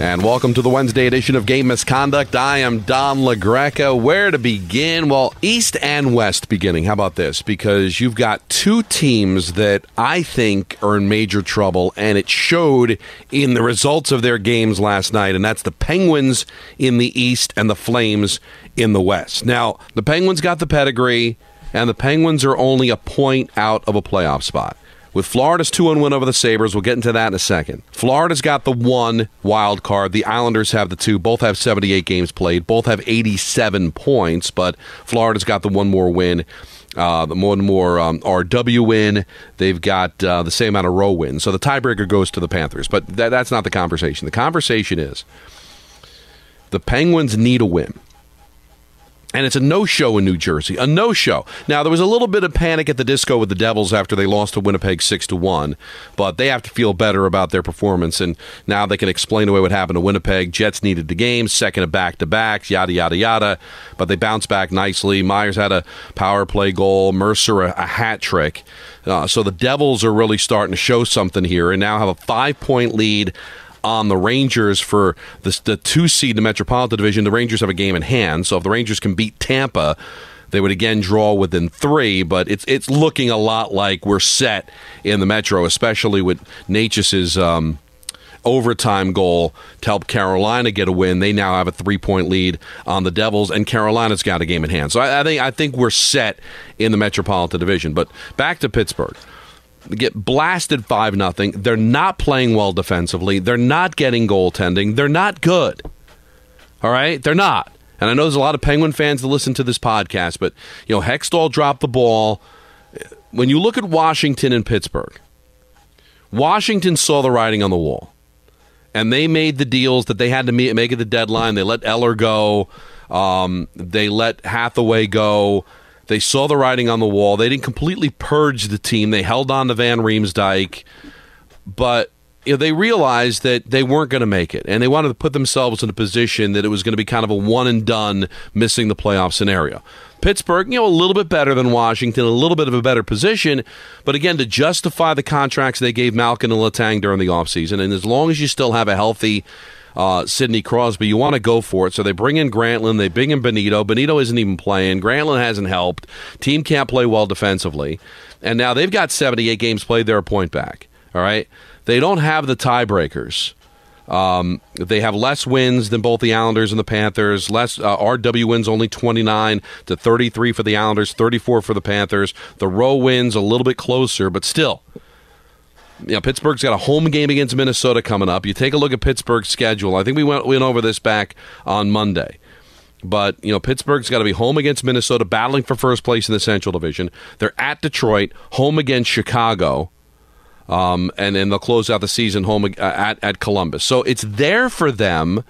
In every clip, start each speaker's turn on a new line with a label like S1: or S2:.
S1: And welcome to the Wednesday edition of Game Misconduct. I am Don LaGreca. Where to begin? Well, East and West beginning. How about this? Because you've got two teams that I think are in major trouble, and it showed in the results of their games last night, and that's the Penguins in the East and the Flames in the West. Now, the Penguins got the pedigree, and the Penguins are only a point out of a playoff spot. With Florida's 2 1 win over the Sabres, we'll get into that in a second. Florida's got the one wild card. The Islanders have the two. Both have 78 games played. Both have 87 points, but Florida's got the one more win. Uh, the one more um, RW win. They've got uh, the same amount of row wins. So the tiebreaker goes to the Panthers. But that, that's not the conversation. The conversation is the Penguins need a win and it's a no-show in New Jersey. A no-show. Now there was a little bit of panic at the disco with the Devils after they lost to Winnipeg six to one, but they have to feel better about their performance, and now they can explain away what happened to Winnipeg. Jets needed the game, second of back-to-backs, yada yada yada, but they bounced back nicely. Myers had a power play goal, Mercer a, a hat trick. Uh, so the Devils are really starting to show something here, and now have a five-point lead on the Rangers for the, the two seed in the Metropolitan Division. The Rangers have a game in hand, so if the Rangers can beat Tampa, they would again draw within three. But it's it's looking a lot like we're set in the Metro, especially with Necas's. Um, overtime goal to help Carolina get a win. They now have a three point lead on the Devils, and Carolina's got a game in hand. So I, I think I think we're set in the Metropolitan Division. But back to Pittsburgh. Get blasted 5 nothing. They're not playing well defensively. They're not getting goaltending. They're not good. All right? They're not. And I know there's a lot of Penguin fans that listen to this podcast, but you know, Hextall dropped the ball. When you look at Washington and Pittsburgh, Washington saw the writing on the wall. And they made the deals that they had to make at the deadline. They let Eller go. Um, they let Hathaway go. They saw the writing on the wall. They didn't completely purge the team. They held on to Van Riemsdyk, but you know, they realized that they weren't going to make it, and they wanted to put themselves in a position that it was going to be kind of a one and done, missing the playoff scenario. Pittsburgh, you know, a little bit better than Washington, a little bit of a better position, but again, to justify the contracts they gave Malkin and Letang during the offseason, and as long as you still have a healthy uh, Sidney Crosby. You want to go for it. So they bring in Granlund, They bring in Bonino. Bonino isn't even playing. Granlund hasn't helped. Team can't play well defensively. And now they've got 78 games played. They're a point back. All right. They don't have the tiebreakers. Um, they have less wins than both the Islanders and the Panthers. Less uh, RW wins only 29 to 33 for the Islanders, 34 for the Panthers. The row wins a little bit closer, but still, you know, Pittsburgh's got a home game against Minnesota coming up. You take a look at Pittsburgh's schedule. I think we went, went over this back on Monday. But, you know, Pittsburgh's got to be home against Minnesota, battling for first place in the Central Division. They're at Detroit, home against Chicago, um, and then they'll close out the season home at, at Columbus. So it's there for them,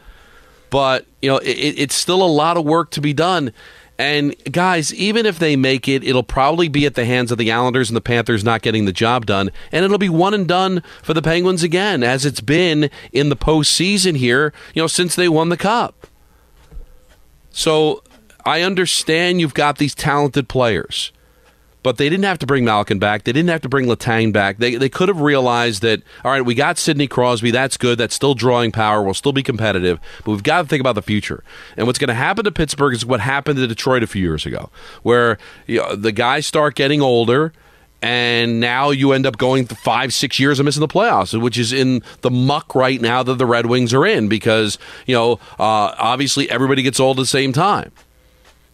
S1: but, you know, it, it's still a lot of work to be done. And guys, even if they make it, it'll probably be at the hands of the Islanders and the Panthers not getting the job done. And it'll be one and done for the Penguins again, as it's been in the postseason here, you know, since they won the Cup. So I understand you've got these talented players. But they didn't have to bring Malkin back. They didn't have to bring Letang back. They, they could have realized that, all right, we got Sidney Crosby. That's good. That's still drawing power. We'll still be competitive. But we've got to think about the future. And what's going to happen to Pittsburgh is what happened to Detroit a few years ago, where you know, the guys start getting older and now you end up going five, six years of missing the playoffs, which is in the muck right now that the Red Wings are in because, you know, uh, obviously everybody gets old at the same time.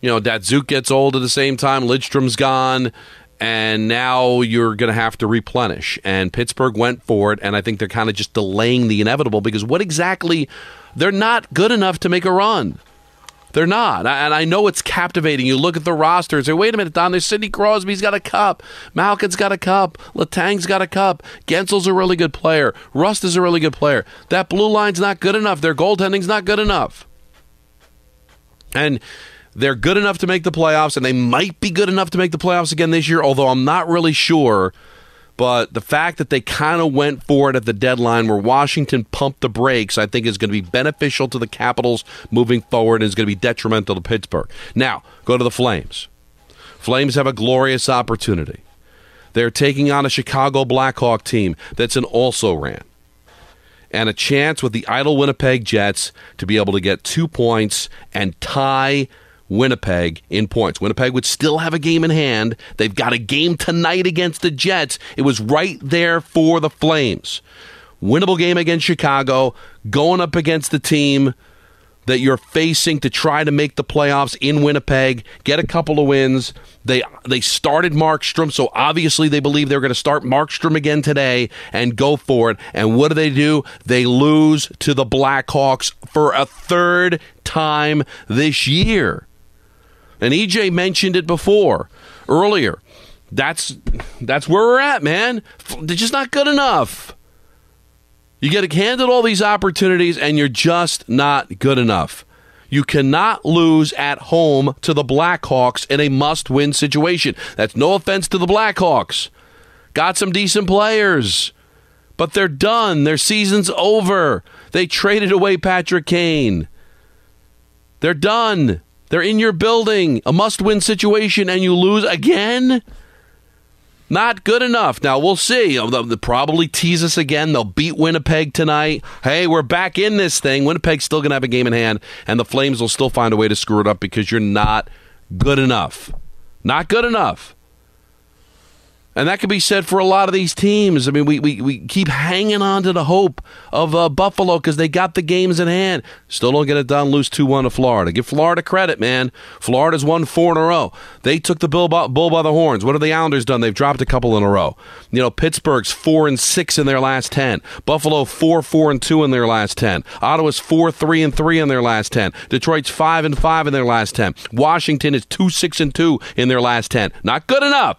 S1: You know, Datsyuk gets old at the same time, Lidstrom's gone, and now you're going to have to replenish. And Pittsburgh went for it, and I think they're kind of just delaying the inevitable because what exactly? They're not good enough to make a run. They're not. And I know it's captivating. You look at the roster and say, wait a minute, Don, there's Sidney Crosby. He's got a cup. Malkin's got a cup. Letang's got a cup. Guentzel's a really good player. Rust is a really good player. That blue line's not good enough. Their goaltending's not good enough. And they're good enough to make the playoffs, and they might be good enough to make the playoffs again this year, although I'm not really sure – but the fact that they kind of went for it at the deadline where Washington pumped the brakes, I think is going to be beneficial to the Capitals moving forward and is going to be detrimental to Pittsburgh. Now, go to the Flames. Flames have a glorious opportunity. They're taking on a Chicago Blackhawk team that's an also ran. And a chance with the idle Winnipeg Jets to be able to get two points and tie Winnipeg in points. Winnipeg would still have a game in hand. They've got a game tonight against the Jets. It was right there for the Flames. Winnable game against Chicago, going up against the team that you're facing to try to make the playoffs in Winnipeg, get a couple of wins. They they started Markstrom, so obviously they believe they're going to start Markstrom again today and go for it. And what do they do? They lose to the Blackhawks for a third time this year. And EJ mentioned it before earlier. That's that's where we're at, man. They're just not good enough. You get handed all these opportunities and you're just not good enough. You cannot lose at home to the Blackhawks in a must win situation. That's no offense to the Blackhawks. Got some decent players, but they're done. Their season's over. They traded away Patrick Kane. They're done. They're in your building, a must win situation, and you lose again? Not good enough. Now, we'll see. They'll probably tease us again. They'll beat Winnipeg tonight. Hey, we're back in this thing. Winnipeg's still going to have a game in hand, and the Flames will still find a way to screw it up because you're not good enough. Not good enough. And that could be said for a lot of these teams. I mean, we, we, we keep hanging on to the hope of uh, Buffalo because they got the games in hand. Still don't get it done, lose 2 1 to Florida. Give Florida credit, man. Florida's won four in a row. They took the bull by, bull by the horns. What have the Islanders done? They've dropped a couple in a row. You know, Pittsburgh's 4 and 6 in their last 10. Buffalo 4 4 and 2 in their last 10. Ottawa's 4 3 and 3 in their last 10. Detroit's 5 and 5 in their last 10. Washington is 2 6 and 2 in their last 10. Not good enough.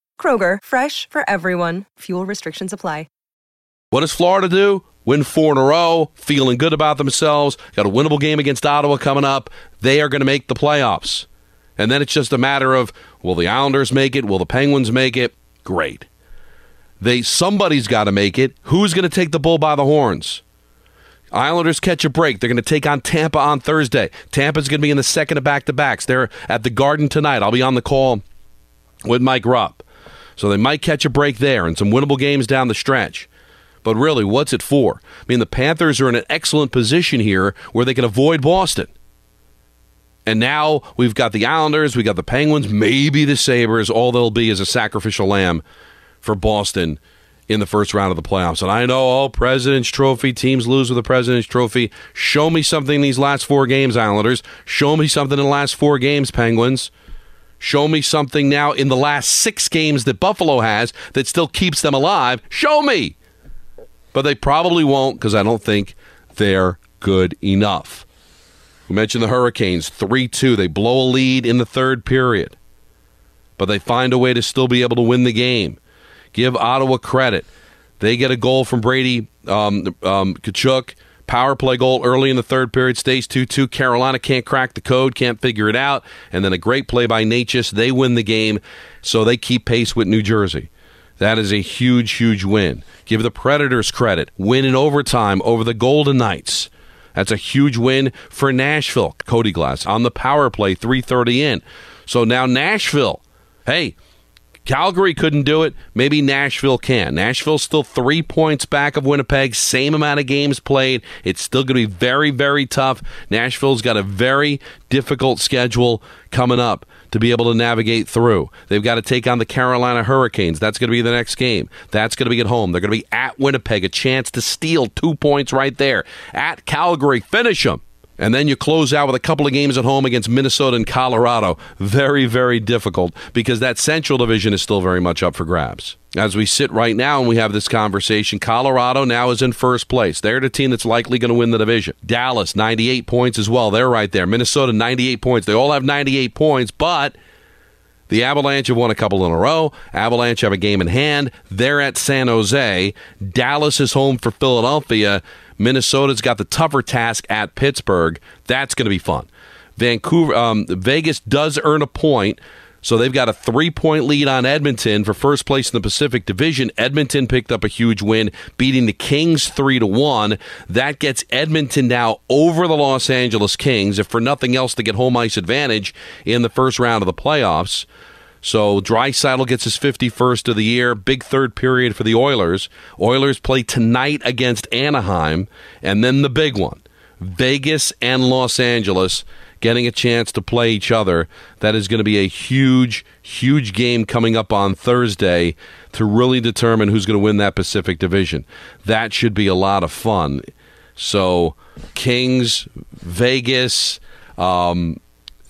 S2: Kroger, fresh for everyone. Fuel restrictions apply.
S1: What does Florida do? Win four in a row, feeling good about themselves. Got a winnable game against Ottawa coming up. They are going to make the playoffs. And then it's just a matter of will the Islanders make it? Will the Penguins make it? Great. They somebody's got to make it. Who's going to take the bull by the horns? Islanders catch a break. They're going to take on Tampa on Thursday. Tampa's going to be in the second of back to backs. They're at the Garden tonight. I'll be on the call with Mike Rupp. So they might catch a break there and some winnable games down the stretch. But really, what's it for? I mean, the Panthers are in an excellent position here where they can avoid Boston. And now we've got the Islanders, we've got the Penguins, maybe the Sabres. All they'll be is a sacrificial lamb for Boston in the first round of the playoffs. And I know, all President's Trophy, teams lose with the President's Trophy. Show me something in these last four games, Islanders. Show me something in the last four games, Penguins. Show me something now in the last six games that Buffalo has that still keeps them alive. Show me but they probably won't because I don't think they're good enough. We mentioned the Hurricanes 3 2. They blow a lead in the third period, but they find a way to still be able to win the game. Give Ottawa credit. They get a goal from Brady um, um, Tkachuk. Power play goal early in the third period stays 2 2. Carolina can't crack the code, can't figure it out. And then a great play by Necas. They win the game, so they keep pace with New Jersey. That is a huge, huge win. Give the Predators credit. Win in overtime over the Golden Knights. That's a huge win for Nashville. Cody Glass on the power play, 330 in. So now Nashville, hey, Calgary couldn't do it. Maybe Nashville can. Nashville's still three points back of Winnipeg, same amount of games played. It's still going to be very, very tough. Nashville's got a very difficult schedule coming up to be able to navigate through. They've got to take on the Carolina Hurricanes. That's going to be the next game. That's going to be at home. They're going to be at Winnipeg, a chance to steal two points right there. At Calgary, finish them. And then you close out with a couple of games at home against Minnesota and Colorado. Very, very difficult because that Central Division is still very much up for grabs. As we sit right now and we have this conversation, Colorado now is in first place. They're the team that's likely going to win the division. Dallas, 98 points as well. They're right there. Minnesota, 98 points. They all have 98 points, but the Avalanche have won a couple in a row. Avalanche have a game in hand. They're at San Jose. Dallas is home for Philadelphia. Minnesota's got the tougher task at Pittsburgh. That's going to be fun. Vancouver, um, Vegas does earn a point. So they've got a three point lead on Edmonton for first place in the Pacific Division. Edmonton picked up a huge win, beating the Kings three to one. That gets Edmonton now over the Los Angeles Kings, if for nothing else, to get home ice advantage in the first round of the playoffs. So Draisaitl gets his 51st of the year. Big third period for the Oilers. Oilers play tonight against Anaheim, and then the big one: Vegas and Los Angeles getting a chance to play each other. That is going to be a huge, huge game coming up on Thursday to really determine who's going to win that Pacific Division. That should be a lot of fun. So, Kings, Vegas. Um,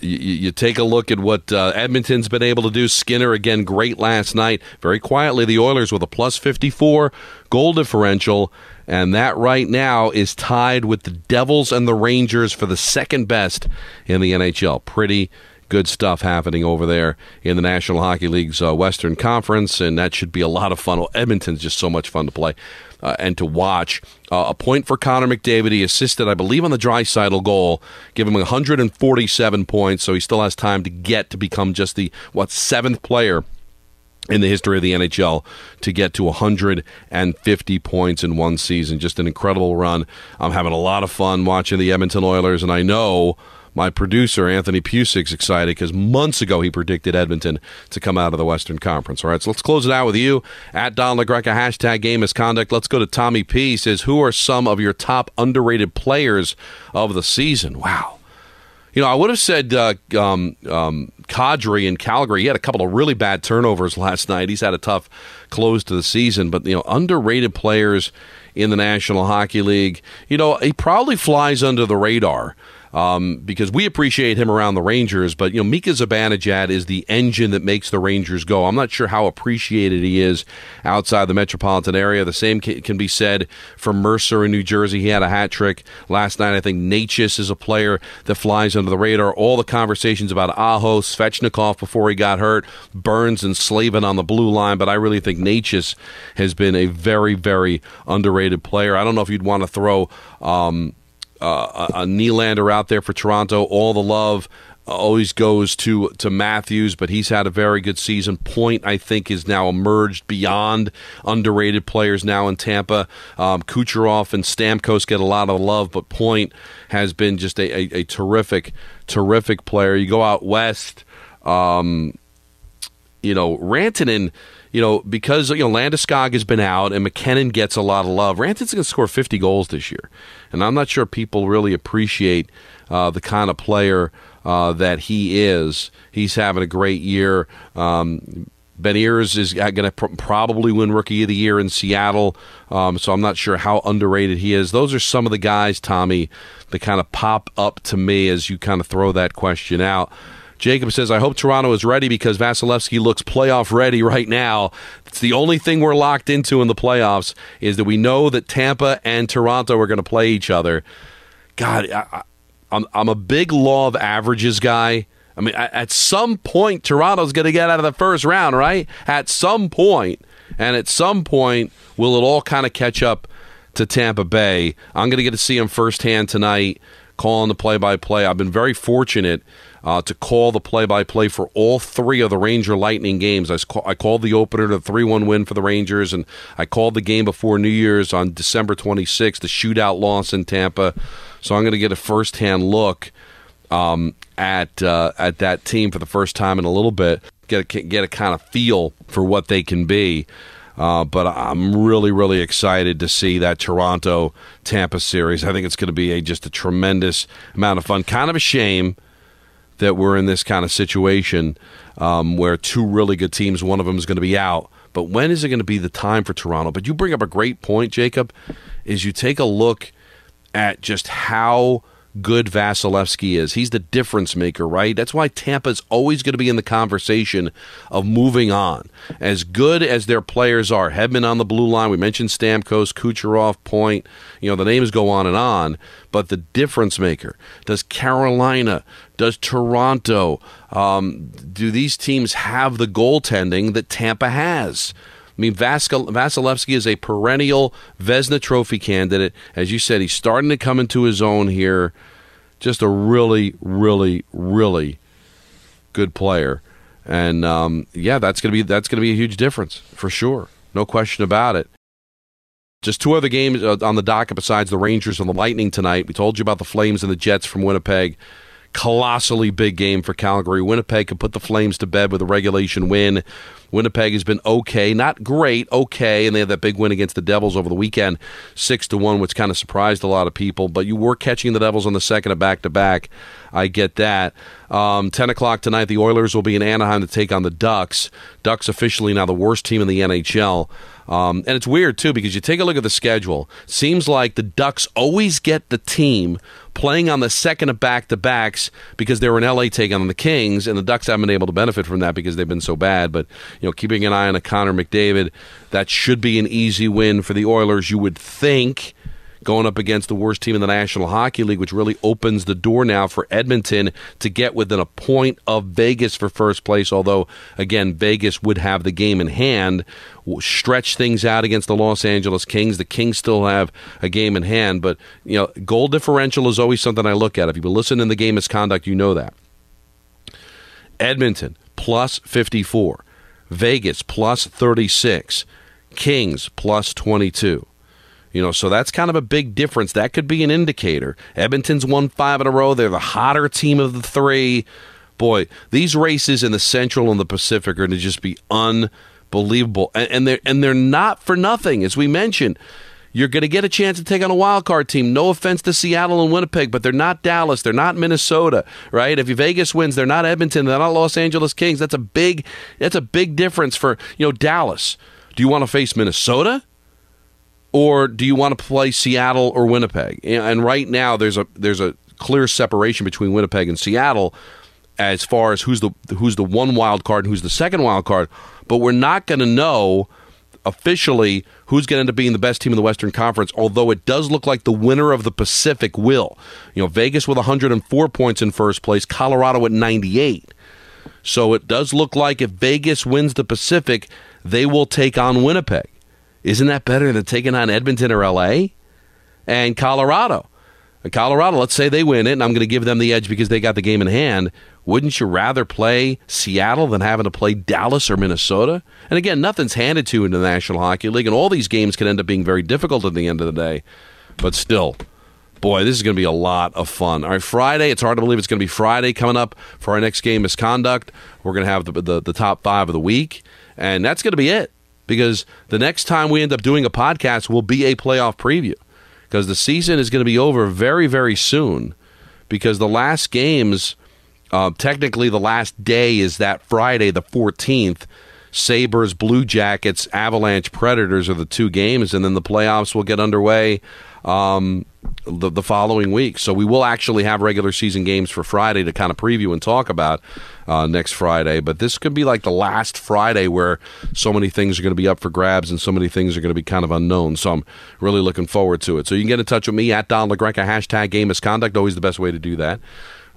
S1: you, you, take a look at what uh, Edmonton's been able to do. Skinner again, great last night. Very quietly, the Oilers with a plus 54 goal differential, and that right now is tied with the Devils and the Rangers for the second best in the NHL. Pretty good stuff happening over there in the National Hockey League's uh, Western Conference, and that should be a lot of fun. Edmonton's just so much fun to play uh, and to watch. Uh, a point for Connor McDavid. He assisted, I believe, on the Draisaitl goal, give him 147 points, so he still has time to get to become just the, what, seventh player in the history of the NHL to get to 150 points in one season. Just an incredible run. I'm having a lot of fun watching the Edmonton Oilers, and I know my producer Anthony Pusik's excited because months ago he predicted Edmonton to come out of the Western Conference. All right, so let's close it out with you at Don LaGreca hashtag game misconduct. Let's go to Tommy P. He says, "Who are some of your top underrated players of the season?" Wow. You know, I would have said uh, um, um, Kadri in Calgary. He had a couple of really bad turnovers last night. He's had a tough close to the season, but you know, underrated players in the National Hockey League. You know, he probably flies under the radar um, because we appreciate him around the Rangers. But you know, Mika Zibanejad is the engine that makes the Rangers go. I'm not sure how appreciated he is outside the metropolitan area. The same can be said for Mercer in New Jersey. He had a hat trick last night. I think Necas is a player that flies under the radar. All the conversations about Aho, Svechnikov before he got hurt, Burns and Slavin on the blue line, but I really think Necas has been a very, very underrated player. I don't know if you'd want to throw. Um, uh, a Nylander out there for Toronto. All the love always goes to to Matthews, but he's had a very good season. Point, I think, is now emerged beyond underrated players now in Tampa. Um, Kucherov and Stamkos get a lot of love, but Point has been just a, a, a terrific, terrific player. You go out west, um, you know, Rantanen – you know, because you know Landeskog has been out and MacKinnon gets a lot of love. Rantanen's going to score 50 goals this year, and I'm not sure people really appreciate uh, the kind of player uh, that he is. He's having a great year. Um, Beniers is going to pr- probably win Rookie of the Year in Seattle, um, so I'm not sure how underrated he is. Those are some of the guys, Tommy, that kind of pop up to me as you kind of throw that question out. Jacob says, I hope Toronto is ready because Vasilevskiy looks playoff ready right now. It's the only thing we're locked into in the playoffs is that we know that Tampa and Toronto are going to play each other. God, I, I'm, I'm a big law of averages guy. I mean, at some point, Toronto's going to get out of the first round, right? At some point, and at some point, will it all kind of catch up to Tampa Bay? I'm going to get to see him firsthand tonight, calling the play-by-play. I've been very fortunate uh, to call the play-by-play for all three of the Ranger Lightning games. I, I called the opener to the 3-1 win for the Rangers, and I called the game before New Year's on December 26th, the shootout loss in Tampa. So I'm going to get a first-hand look um, at uh, at that team for the first time in a little bit. get a, get a kind of feel for what they can be. Uh, but I'm really, really excited to see that Toronto Tampa series. I think it's going to be a, just a tremendous amount of fun. Kind of a shame that we're in this kind of situation um, where two really good teams, one of them is going to be out. But when is it going to be the time for Toronto? But you bring up a great point, Jacob, is you take a look at just how good Vasilevskiy is. He's the difference maker, right? That's why Tampa's always going to be in the conversation of moving on. As good as their players are, Hedman on the blue line, we mentioned Stamkos, Kucherov, Point, you know, the names go on and on, but the difference maker, does Carolina, does Toronto, um, do these teams have the goaltending that Tampa has? I mean, Vasilevskiy is a perennial Vezina Trophy candidate. As you said, he's starting to come into his own here. Just a really, really, really good player, and um, yeah, that's gonna be that's gonna be a huge difference for sure, no question about it. Just two other games uh, on the docket besides the Rangers and the Lightning tonight. We told you about the Flames and the Jets from Winnipeg colossally big game for Calgary. Winnipeg could put the Flames to bed with a regulation win. Winnipeg has been okay, not great, okay, and they had that big win against the Devils over the weekend, six to one, which kind of surprised a lot of people. But you were catching the Devils on the second of back to back. I get that. Um, Ten o'clock tonight, the Oilers will be in Anaheim to take on the Ducks. Ducks officially now the worst team in the NHL. Um, and it's weird too because you take a look at the schedule. Seems like the Ducks always get the team playing on the second of back to backs because they were in LA taking on the Kings, and the Ducks haven't been able to benefit from that because they've been so bad. But you know, keeping an eye on a Connor McDavid, that should be an easy win for the Oilers. You would think going up against the worst team in the National Hockey League, which really opens the door now for Edmonton to get within a point of Vegas for first place. Although, again, Vegas would have the game in hand, stretch things out against the Los Angeles Kings. The Kings still have a game in hand, but you know, goal differential is always something I look at. If you've been listening to the game misconduct, you know that. Edmonton plus 54, Vegas plus 36, Kings plus 22. You know, so that's kind of a big difference. That could be an indicator. Edmonton's won five in a row. They're the hotter team of the three. Boy, these races in the Central and the Pacific are going to just be unbelievable. And, and they're and they're not for nothing, as we mentioned. You're going to get a chance to take on a wild card team. No offense to Seattle and Winnipeg, but they're not Dallas. They're not Minnesota, right? If Vegas wins, they're not Edmonton. They're not Los Angeles Kings. That's a big. That's a big difference for you know Dallas. Do you want to face Minnesota? Or do you want to play Seattle or Winnipeg? And right now, there's a there's a clear separation between Winnipeg and Seattle as far as who's the who's the one wild card and who's the second wild card. But we're not going to know officially who's going to end up being the best team in the Western Conference. Although it does look like the winner of the Pacific will. You know, Vegas with 104 points in first place, Colorado at 98. So it does look like if Vegas wins the Pacific, they will take on Winnipeg. Isn't that better than taking on Edmonton or LA? And Colorado. Colorado, let's say they win it, and I'm going to give them the edge because they got the game in hand. Wouldn't you rather play Seattle than having to play Dallas or Minnesota? And again, nothing's handed to you in the National Hockey League, and all these games can end up being very difficult at the end of the day. But still, boy, this is going to be a lot of fun. All right, Friday, it's hard to believe it's going to be Friday coming up for our next game, Misconduct. We're going to have the, the, the top five of the week, and that's going to be it because the next time we end up doing a podcast will be a playoff preview because the season is going to be over very, very soon because the last games, uh, technically, the last day is that Friday, the 14th. Sabres, Blue Jackets, Avalanche, Predators are the two games, and then the playoffs will get underway um, the, the following week. So we will actually have regular season games for Friday to kind of preview and talk about uh, next Friday. But this could be like the last Friday where so many things are going to be up for grabs and so many things are going to be kind of unknown. So I'm really looking forward to it. So you can get in touch with me at Don LaGreca, hashtag game misconduct, always the best way to do that.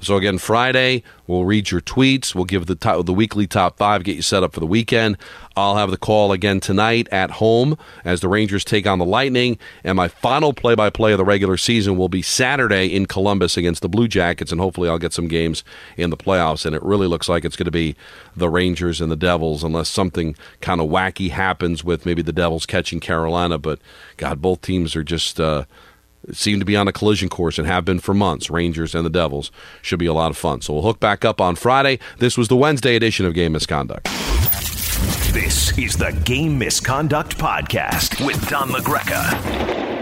S1: So again, Friday we'll read your tweets. We'll give the top, the weekly top five, get you set up for the weekend. I'll have the call again tonight at home as the Rangers take on the Lightning, and my final play-by-play of the regular season will be Saturday in Columbus against the Blue Jackets, and hopefully I'll get some games in the playoffs. And it really looks like it's going to be the Rangers and the Devils, unless something kind of wacky happens with maybe the Devils catching Carolina. But God, both teams are just. Uh, seem to be on a collision course and have been for months. Rangers and the Devils should be a lot of fun. So we'll hook back up on Friday. This was the Wednesday edition of Game Misconduct.
S3: This is the Game Misconduct Podcast with Don LaGreca.